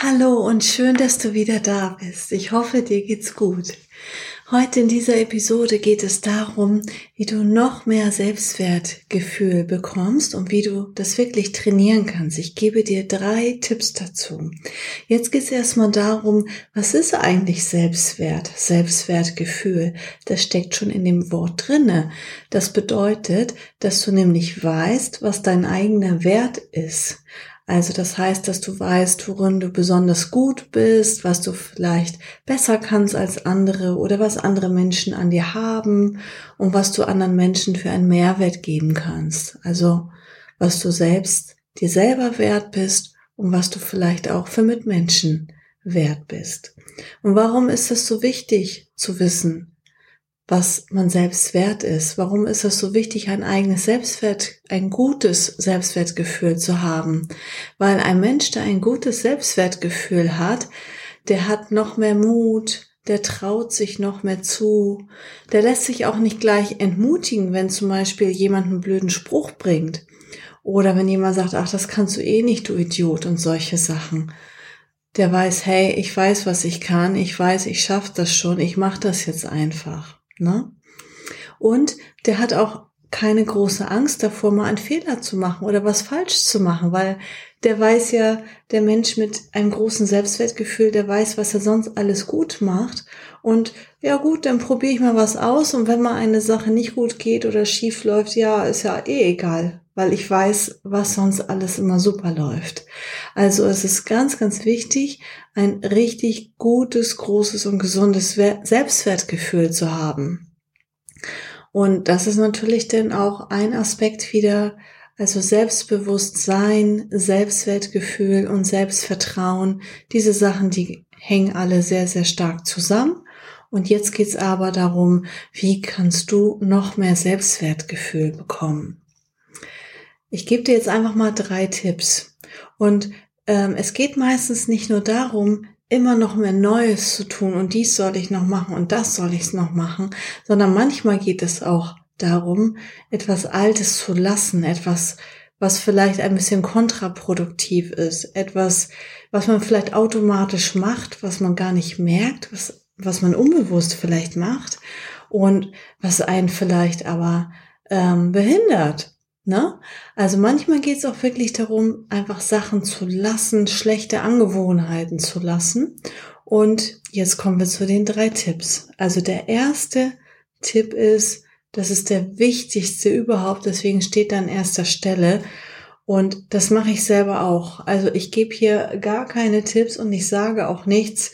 Hallo und schön, dass du wieder da bist. Ich hoffe, dir geht's gut. Heute in dieser Episode geht es darum, wie du noch mehr Selbstwertgefühl bekommst und wie du das wirklich trainieren kannst. Ich gebe dir drei Tipps dazu. Jetzt geht es erstmal darum, was ist eigentlich Selbstwert, Selbstwertgefühl? Das steckt schon in dem Wort drinne. Das bedeutet, dass du nämlich weißt, was dein eigener Wert ist. Also das heißt, dass du weißt, worin du besonders gut bist, was du vielleicht besser kannst als andere oder was andere Menschen an dir haben und was du anderen Menschen für einen Mehrwert geben kannst. Also was du selbst dir selber wert bist und was du vielleicht auch für Mitmenschen wert bist. Und warum ist es so wichtig zu wissen, was man selbst wert ist. Warum ist es so wichtig, ein eigenes Selbstwert, ein gutes Selbstwertgefühl zu haben? Weil ein Mensch, der ein gutes Selbstwertgefühl hat, der hat noch mehr Mut, der traut sich noch mehr zu, der lässt sich auch nicht gleich entmutigen, wenn zum Beispiel jemand einen blöden Spruch bringt. Oder wenn jemand sagt, ach, das kannst du eh nicht, du Idiot und solche Sachen. Der weiß, hey, ich weiß, was ich kann, ich weiß, ich schaff das schon, ich mach das jetzt einfach. Ne? Und der hat auch keine große Angst davor, mal einen Fehler zu machen oder was falsch zu machen, weil der weiß ja, der Mensch mit einem großen Selbstwertgefühl, der weiß, was er sonst alles gut macht. Und ja gut, dann probiere ich mal was aus und wenn mal eine Sache nicht gut geht oder schief läuft, ja, ist ja eh egal, weil ich weiß, was sonst alles immer super läuft. Also es ist ganz, ganz wichtig, ein richtig gutes, großes und gesundes Selbstwertgefühl zu haben. Und das ist natürlich dann auch ein Aspekt wieder, also Selbstbewusstsein, Selbstwertgefühl und Selbstvertrauen. Diese Sachen, die hängen alle sehr, sehr stark zusammen. Und jetzt geht's aber darum, wie kannst du noch mehr Selbstwertgefühl bekommen? Ich gebe dir jetzt einfach mal drei Tipps. Und ähm, es geht meistens nicht nur darum, immer noch mehr Neues zu tun und dies soll ich noch machen und das soll ich noch machen, sondern manchmal geht es auch darum, etwas Altes zu lassen, etwas, was vielleicht ein bisschen kontraproduktiv ist, etwas, was man vielleicht automatisch macht, was man gar nicht merkt, was, was man unbewusst vielleicht macht und was einen vielleicht aber ähm, behindert. Ne? Also manchmal geht es auch wirklich darum, einfach Sachen zu lassen, schlechte Angewohnheiten zu lassen. Und jetzt kommen wir zu den drei Tipps. Also der erste Tipp ist, das ist der wichtigste überhaupt, deswegen steht da an erster Stelle. Und das mache ich selber auch. Also ich gebe hier gar keine Tipps und ich sage auch nichts,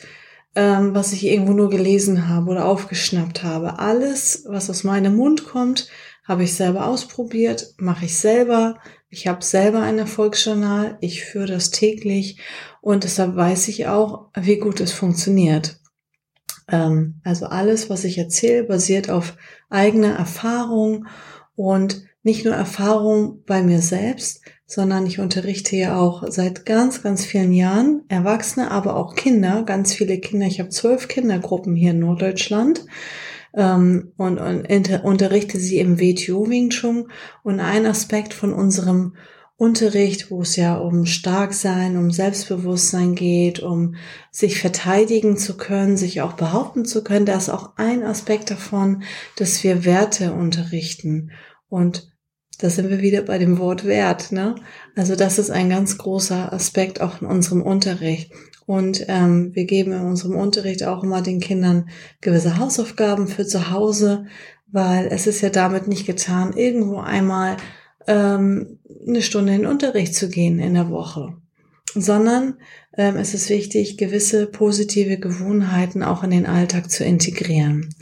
ähm, was ich irgendwo nur gelesen habe oder aufgeschnappt habe. Alles, was aus meinem Mund kommt, habe ich selber ausprobiert, mache ich selber. Ich habe selber ein Erfolgsjournal, ich führe das täglich und deshalb weiß ich auch, wie gut es funktioniert. Ähm, also alles, was ich erzähle, basiert auf eigener Erfahrung und nicht nur Erfahrung bei mir selbst, sondern ich unterrichte ja auch seit ganz, ganz vielen Jahren Erwachsene, aber auch Kinder, ganz viele Kinder. Ich habe zwölf Kindergruppen hier in Norddeutschland ähm, und, und inter, unterrichte sie im WTO Wing Chun. Und ein Aspekt von unserem Unterricht, wo es ja um Starksein, um Selbstbewusstsein geht, um sich verteidigen zu können, sich auch behaupten zu können, da ist auch ein Aspekt davon, dass wir Werte unterrichten. Und da sind wir wieder bei dem Wort Wert. Ne? Also das ist ein ganz großer Aspekt auch in unserem Unterricht. Und ähm, wir geben in unserem Unterricht auch immer den Kindern gewisse Hausaufgaben für zu Hause, weil es ist ja damit nicht getan, irgendwo einmal ähm, eine Stunde in den Unterricht zu gehen in der Woche, sondern ähm, es ist wichtig, gewisse positive Gewohnheiten auch in den Alltag zu integrieren.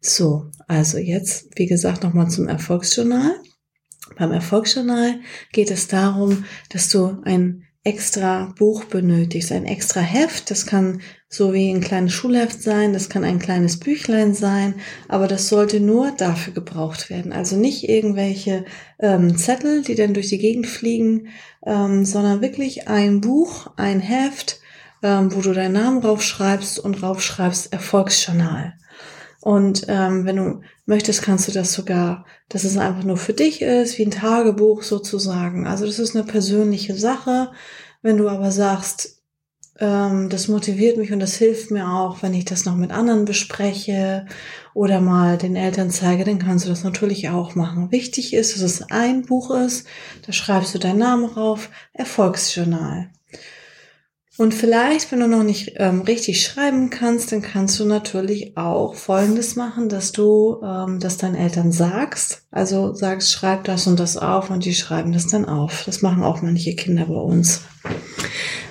So, also jetzt, wie gesagt, nochmal zum Erfolgsjournal. Beim Erfolgsjournal geht es darum, dass du ein extra Buch benötigst, ein extra Heft. Das kann so wie ein kleines Schulheft sein, das kann ein kleines Büchlein sein, aber das sollte nur dafür gebraucht werden. Also nicht irgendwelche ähm, Zettel, die dann durch die Gegend fliegen, ähm, sondern wirklich ein Buch, ein Heft, ähm, wo du deinen Namen raufschreibst und raufschreibst Erfolgsjournal. Und ähm, wenn du möchtest, kannst du das sogar, dass es einfach nur für dich ist, wie ein Tagebuch sozusagen. Also das ist eine persönliche Sache. Wenn du aber sagst, ähm, das motiviert mich und das hilft mir auch, wenn ich das noch mit anderen bespreche oder mal den Eltern zeige, dann kannst du das natürlich auch machen. Wichtig ist, dass es ein Buch ist, da schreibst du deinen Namen rauf, Erfolgsjournal. Und vielleicht, wenn du noch nicht ähm, richtig schreiben kannst, dann kannst du natürlich auch Folgendes machen, dass du ähm, das deinen Eltern sagst. Also sagst, schreib das und das auf und die schreiben das dann auf. Das machen auch manche Kinder bei uns.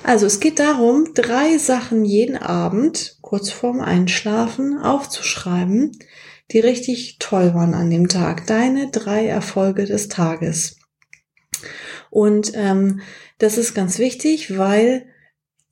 Also es geht darum, drei Sachen jeden Abend, kurz vorm Einschlafen, aufzuschreiben, die richtig toll waren an dem Tag. Deine drei Erfolge des Tages. Und ähm, das ist ganz wichtig, weil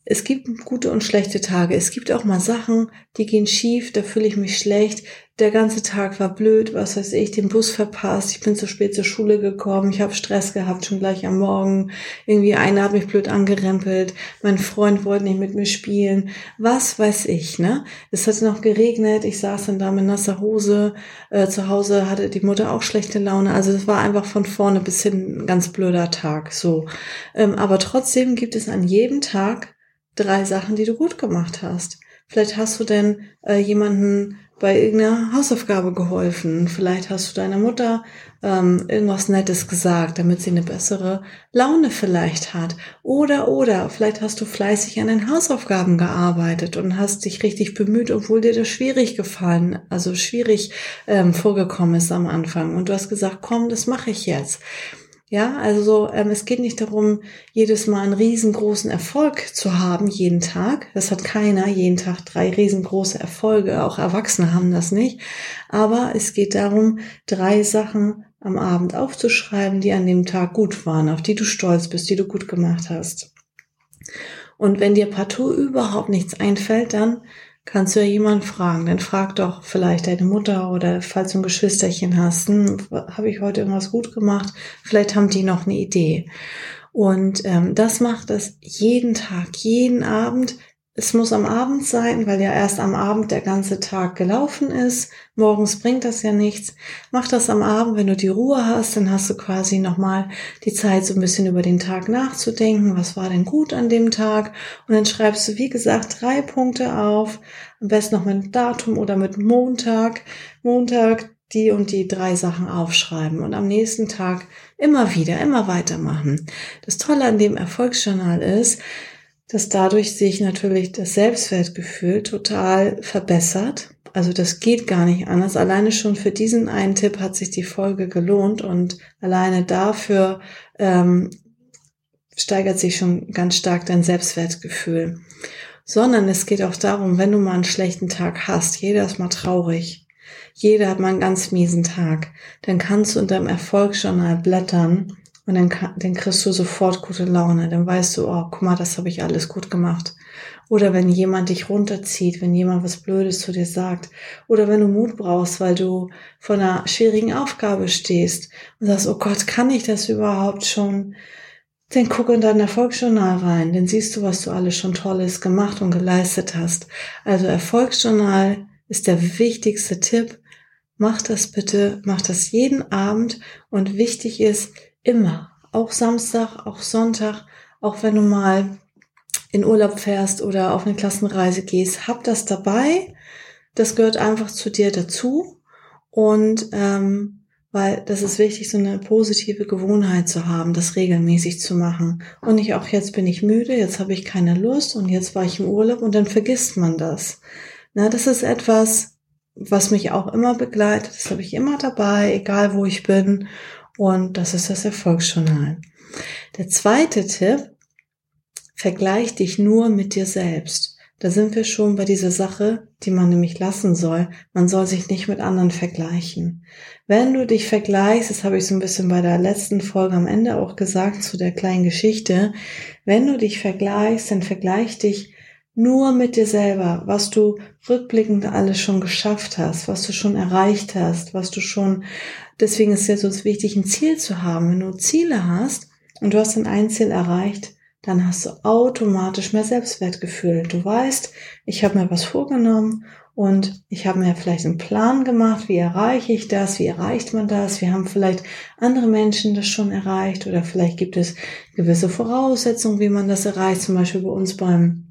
es gibt gute und schlechte Tage. Es gibt auch mal Sachen, die gehen schief, da fühle ich mich schlecht. Der ganze Tag war blöd, was weiß ich, den Bus verpasst, ich bin zu spät zur Schule gekommen, ich habe Stress gehabt schon gleich am Morgen. Irgendwie einer hat mich blöd angerempelt, mein Freund wollte nicht mit mir spielen. Was weiß ich, ne? Es hat noch geregnet, ich saß dann da mit nasser Hose. Äh, zu Hause hatte die Mutter auch schlechte Laune. Also es war einfach von vorne bis hin ein ganz blöder Tag. So. Ähm, aber trotzdem gibt es an jedem Tag drei Sachen, die du gut gemacht hast. Vielleicht hast du denn äh, jemanden bei irgendeiner Hausaufgabe geholfen. Vielleicht hast du deiner Mutter ähm, irgendwas Nettes gesagt, damit sie eine bessere Laune vielleicht hat. Oder, oder, vielleicht hast du fleißig an den Hausaufgaben gearbeitet und hast dich richtig bemüht, obwohl dir das schwierig gefallen, also schwierig ähm, vorgekommen ist am Anfang. Und du hast gesagt, komm, das mache ich jetzt. Ja, also ähm, es geht nicht darum, jedes Mal einen riesengroßen Erfolg zu haben, jeden Tag. Das hat keiner, jeden Tag drei riesengroße Erfolge. Auch Erwachsene haben das nicht. Aber es geht darum, drei Sachen am Abend aufzuschreiben, die an dem Tag gut waren, auf die du stolz bist, die du gut gemacht hast. Und wenn dir partout überhaupt nichts einfällt, dann kannst du ja jemanden fragen. Dann frag doch vielleicht deine Mutter oder falls du ein Geschwisterchen hast, hm, habe ich heute irgendwas gut gemacht? Vielleicht haben die noch eine Idee. Und ähm, das macht es jeden Tag, jeden Abend es muss am Abend sein, weil ja erst am Abend der ganze Tag gelaufen ist. Morgens bringt das ja nichts. Mach das am Abend, wenn du die Ruhe hast, dann hast du quasi nochmal die Zeit, so ein bisschen über den Tag nachzudenken. Was war denn gut an dem Tag? Und dann schreibst du, wie gesagt, drei Punkte auf. Am besten noch mit Datum oder mit Montag. Montag die und die drei Sachen aufschreiben und am nächsten Tag immer wieder, immer weitermachen. Das Tolle an dem Erfolgsjournal ist, dass dadurch sich natürlich das Selbstwertgefühl total verbessert. Also das geht gar nicht anders. Alleine schon für diesen einen Tipp hat sich die Folge gelohnt und alleine dafür ähm, steigert sich schon ganz stark dein Selbstwertgefühl. Sondern es geht auch darum, wenn du mal einen schlechten Tag hast, jeder ist mal traurig, jeder hat mal einen ganz miesen Tag, dann kannst du in deinem Erfolgsjournal blättern und dann, dann kriegst du sofort gute Laune. Dann weißt du, oh, guck mal, das habe ich alles gut gemacht. Oder wenn jemand dich runterzieht, wenn jemand was Blödes zu dir sagt. Oder wenn du Mut brauchst, weil du vor einer schwierigen Aufgabe stehst und sagst, oh Gott, kann ich das überhaupt schon? Dann guck in dein Erfolgsjournal rein. Dann siehst du, was du alles schon Tolles gemacht und geleistet hast. Also Erfolgsjournal ist der wichtigste Tipp. Mach das bitte, mach das jeden Abend und wichtig ist, Immer. Auch Samstag, auch Sonntag, auch wenn du mal in Urlaub fährst oder auf eine Klassenreise gehst, hab das dabei. Das gehört einfach zu dir dazu. Und ähm, weil das ist wichtig, so eine positive Gewohnheit zu haben, das regelmäßig zu machen. Und nicht auch jetzt bin ich müde, jetzt habe ich keine Lust und jetzt war ich im Urlaub und dann vergisst man das. Na, das ist etwas, was mich auch immer begleitet. Das habe ich immer dabei, egal wo ich bin. Und das ist das Erfolgsjournal. Der zweite Tipp, vergleich dich nur mit dir selbst. Da sind wir schon bei dieser Sache, die man nämlich lassen soll. Man soll sich nicht mit anderen vergleichen. Wenn du dich vergleichst, das habe ich so ein bisschen bei der letzten Folge am Ende auch gesagt zu der kleinen Geschichte, wenn du dich vergleichst, dann vergleich dich nur mit dir selber, was du rückblickend alles schon geschafft hast, was du schon erreicht hast, was du schon, deswegen ist es ja so wichtig, ein Ziel zu haben. Wenn du Ziele hast und du hast dann ein Ziel erreicht, dann hast du automatisch mehr Selbstwertgefühl. Du weißt, ich habe mir was vorgenommen und ich habe mir vielleicht einen Plan gemacht, wie erreiche ich das, wie erreicht man das. Wir haben vielleicht andere Menschen das schon erreicht oder vielleicht gibt es gewisse Voraussetzungen, wie man das erreicht. Zum Beispiel bei uns beim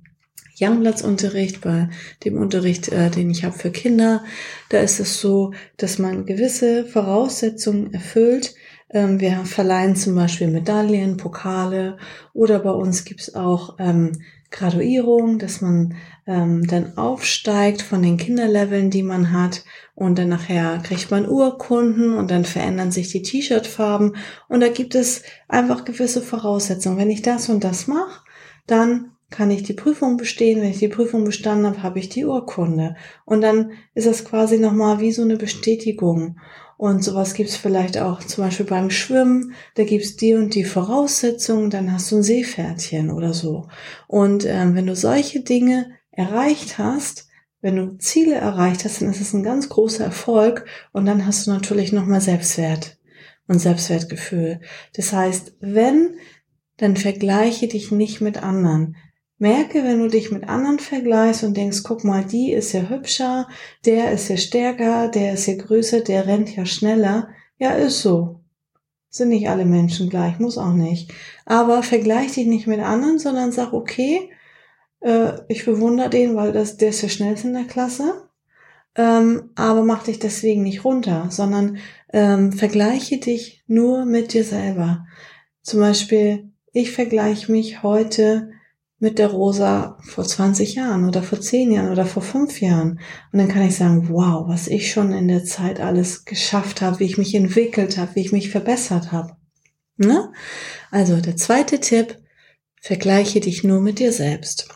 Youngplatz-Unterricht, bei dem Unterricht, äh, den ich habe für Kinder, da ist es so, dass man gewisse Voraussetzungen erfüllt, ähm, wir verleihen zum Beispiel Medaillen, Pokale oder bei uns gibt's auch ähm, Graduierung, dass man ähm, dann aufsteigt von den Kinderleveln, die man hat und dann nachher kriegt man Urkunden und dann verändern sich die T-Shirt-Farben. Und da gibt es einfach gewisse Voraussetzungen. Wenn ich das und das mache, dann kann ich die Prüfung bestehen. Wenn ich die Prüfung bestanden habe, habe ich die Urkunde. Und dann ist das quasi nochmal wie so eine Bestätigung. Und sowas gibt's vielleicht auch zum Beispiel beim Schwimmen. Da gibt's die und die Voraussetzungen, dann hast du ein Seepferdchen oder so. Und ähm, wenn du solche Dinge erreicht hast, wenn du Ziele erreicht hast, dann ist es ein ganz großer Erfolg und dann hast du natürlich nochmal Selbstwert und Selbstwertgefühl. Das heißt, wenn, dann vergleiche dich nicht mit anderen. Merke, wenn du dich mit anderen vergleichst und denkst, guck mal, die ist ja hübscher, der ist ja stärker, der ist ja größer, der rennt ja schneller. Ja, ist so. Sind nicht alle Menschen gleich, muss auch nicht. Aber vergleich dich nicht mit anderen, sondern sag, okay, äh, ich bewundere den, weil das, der ist ja schnellste in der Klasse. Ähm, aber mach dich deswegen nicht runter, sondern ähm, vergleiche dich nur mit dir selber. Zum Beispiel, ich vergleiche mich heute mit der Rosa vor 20 Jahren oder vor 10 Jahren oder vor 5 Jahren. Und dann kann ich sagen, wow, was ich schon in der Zeit alles geschafft habe, wie ich mich entwickelt habe, wie ich mich verbessert habe. Ne? Also der zweite Tipp, vergleiche dich nur mit dir selbst.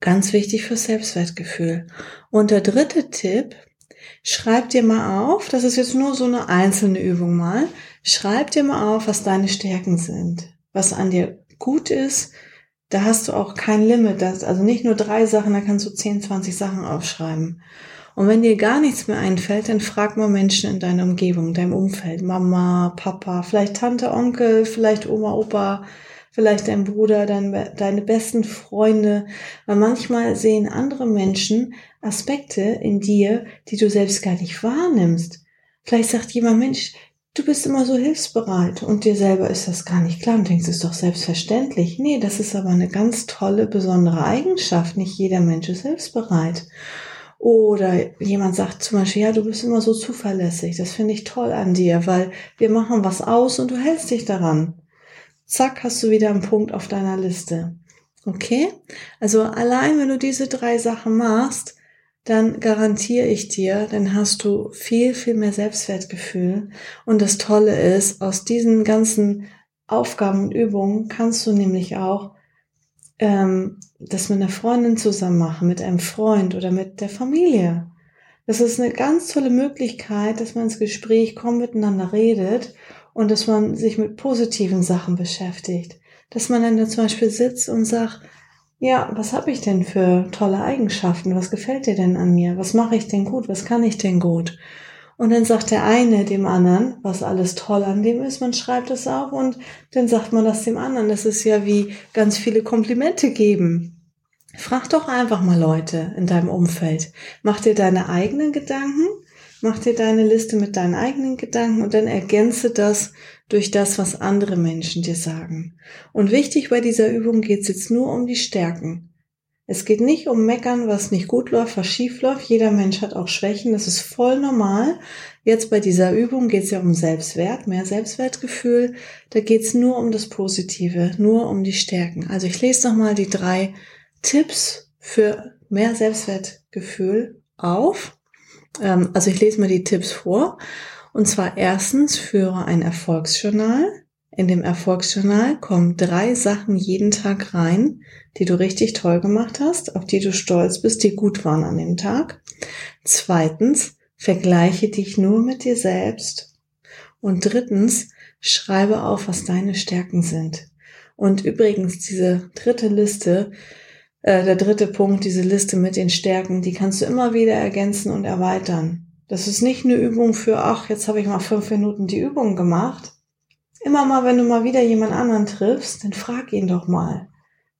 Ganz wichtig für Selbstwertgefühl. Und der dritte Tipp, schreib dir mal auf, das ist jetzt nur so eine einzelne Übung mal, schreib dir mal auf, was deine Stärken sind, was an dir gut ist, da hast du auch kein Limit. Das, also nicht nur drei Sachen, da kannst du 10, 20 Sachen aufschreiben. Und wenn dir gar nichts mehr einfällt, dann frag mal Menschen in deiner Umgebung, deinem Umfeld. Mama, Papa, vielleicht Tante, Onkel, vielleicht Oma, Opa, vielleicht dein Bruder, dein, deine besten Freunde. Weil manchmal sehen andere Menschen Aspekte in dir, die du selbst gar nicht wahrnimmst. Vielleicht sagt jemand, Mensch, du bist immer so hilfsbereit und dir selber ist das gar nicht klar und denkst, es ist doch selbstverständlich. Nee, das ist aber eine ganz tolle, besondere Eigenschaft. Nicht jeder Mensch ist hilfsbereit. Oder jemand sagt zum Beispiel, ja, du bist immer so zuverlässig. Das finde ich toll an dir, weil wir machen was aus und du hältst dich daran. Zack, hast du wieder einen Punkt auf deiner Liste. Okay? Also allein, wenn du diese drei Sachen machst, dann garantiere ich dir, dann hast du viel, viel mehr Selbstwertgefühl. Und das Tolle ist, aus diesen ganzen Aufgaben und Übungen kannst du nämlich auch ähm, das mit einer Freundin zusammen machen, mit einem Freund oder mit der Familie. Das ist eine ganz tolle Möglichkeit, dass man ins Gespräch kommt, miteinander redet und dass man sich mit positiven Sachen beschäftigt. Dass man dann zum Beispiel sitzt und sagt, ja, was habe ich denn für tolle Eigenschaften? Was gefällt dir denn an mir? Was mache ich denn gut? Was kann ich denn gut? Und dann sagt der eine dem anderen, was alles toll an dem ist, man schreibt es auf und dann sagt man das dem anderen. Das ist ja wie ganz viele Komplimente geben. Frag doch einfach mal Leute in deinem Umfeld. Mach dir deine eigenen Gedanken Mach dir deine Liste mit deinen eigenen Gedanken und dann ergänze das durch das, was andere Menschen dir sagen. Und wichtig bei dieser Übung geht es jetzt nur um die Stärken. Es geht nicht um Meckern, was nicht gut läuft, was schief läuft. Jeder Mensch hat auch Schwächen, das ist voll normal. Jetzt bei dieser Übung geht es ja um Selbstwert, mehr Selbstwertgefühl. Da geht es nur um das Positive, nur um die Stärken. Also ich lese nochmal die drei Tipps für mehr Selbstwertgefühl auf. Ähm, also ich lese mal die Tipps vor. Und zwar erstens, führe ein Erfolgsjournal. In dem Erfolgsjournal kommen drei Sachen jeden Tag rein, die du richtig toll gemacht hast, auf die du stolz bist, die gut waren an dem Tag. Zweitens, vergleiche dich nur mit dir selbst. Und drittens, schreibe auf, was deine Stärken sind. Und übrigens, diese dritte Liste, äh, der dritte Punkt, diese Liste mit den Stärken, die kannst du immer wieder ergänzen und erweitern. Das ist nicht eine Übung für, ach, jetzt habe ich mal fünf Minuten die Übung gemacht. Immer mal, wenn du mal wieder jemand anderen triffst, dann frag ihn doch mal.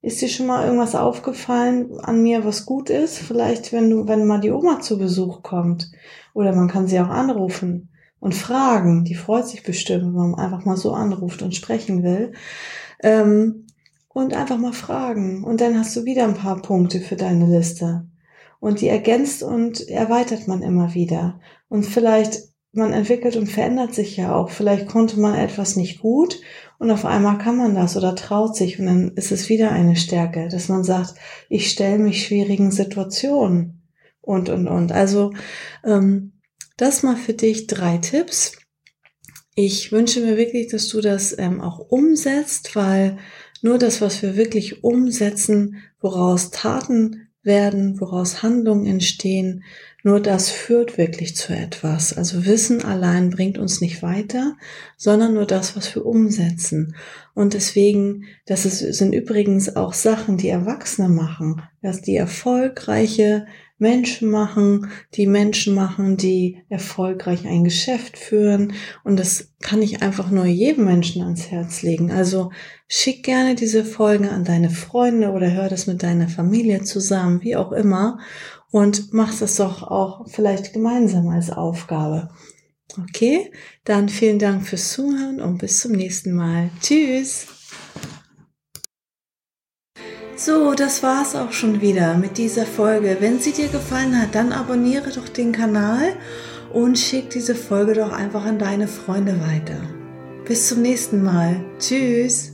Ist dir schon mal irgendwas aufgefallen an mir, was gut ist? Vielleicht, wenn du, wenn mal die Oma zu Besuch kommt. Oder man kann sie auch anrufen und fragen. Die freut sich bestimmt, wenn man einfach mal so anruft und sprechen will. Ähm, und einfach mal fragen. Und dann hast du wieder ein paar Punkte für deine Liste. Und die ergänzt und erweitert man immer wieder. Und vielleicht, man entwickelt und verändert sich ja auch. Vielleicht konnte man etwas nicht gut und auf einmal kann man das oder traut sich und dann ist es wieder eine Stärke, dass man sagt, ich stelle mich schwierigen Situationen und, und, und. Also ähm, das mal für dich drei Tipps. Ich wünsche mir wirklich, dass du das ähm, auch umsetzt, weil nur das, was wir wirklich umsetzen, woraus Taten werden, woraus Handlungen entstehen, nur das führt wirklich zu etwas. Also Wissen allein bringt uns nicht weiter, sondern nur das, was wir umsetzen. Und deswegen, das ist, sind übrigens auch Sachen, die Erwachsene machen, dass die erfolgreiche Menschen machen, die Menschen machen, die erfolgreich ein Geschäft führen. Und das kann ich einfach nur jedem Menschen ans Herz legen. Also schick gerne diese Folgen an deine Freunde oder hör das mit deiner Familie zusammen, wie auch immer. Und mach das doch auch vielleicht gemeinsam als Aufgabe. Okay, dann vielen Dank fürs Zuhören und bis zum nächsten Mal. Tschüss. So, das war's auch schon wieder mit dieser Folge. Wenn sie dir gefallen hat, dann abonniere doch den Kanal und schick diese Folge doch einfach an deine Freunde weiter. Bis zum nächsten Mal. Tschüss.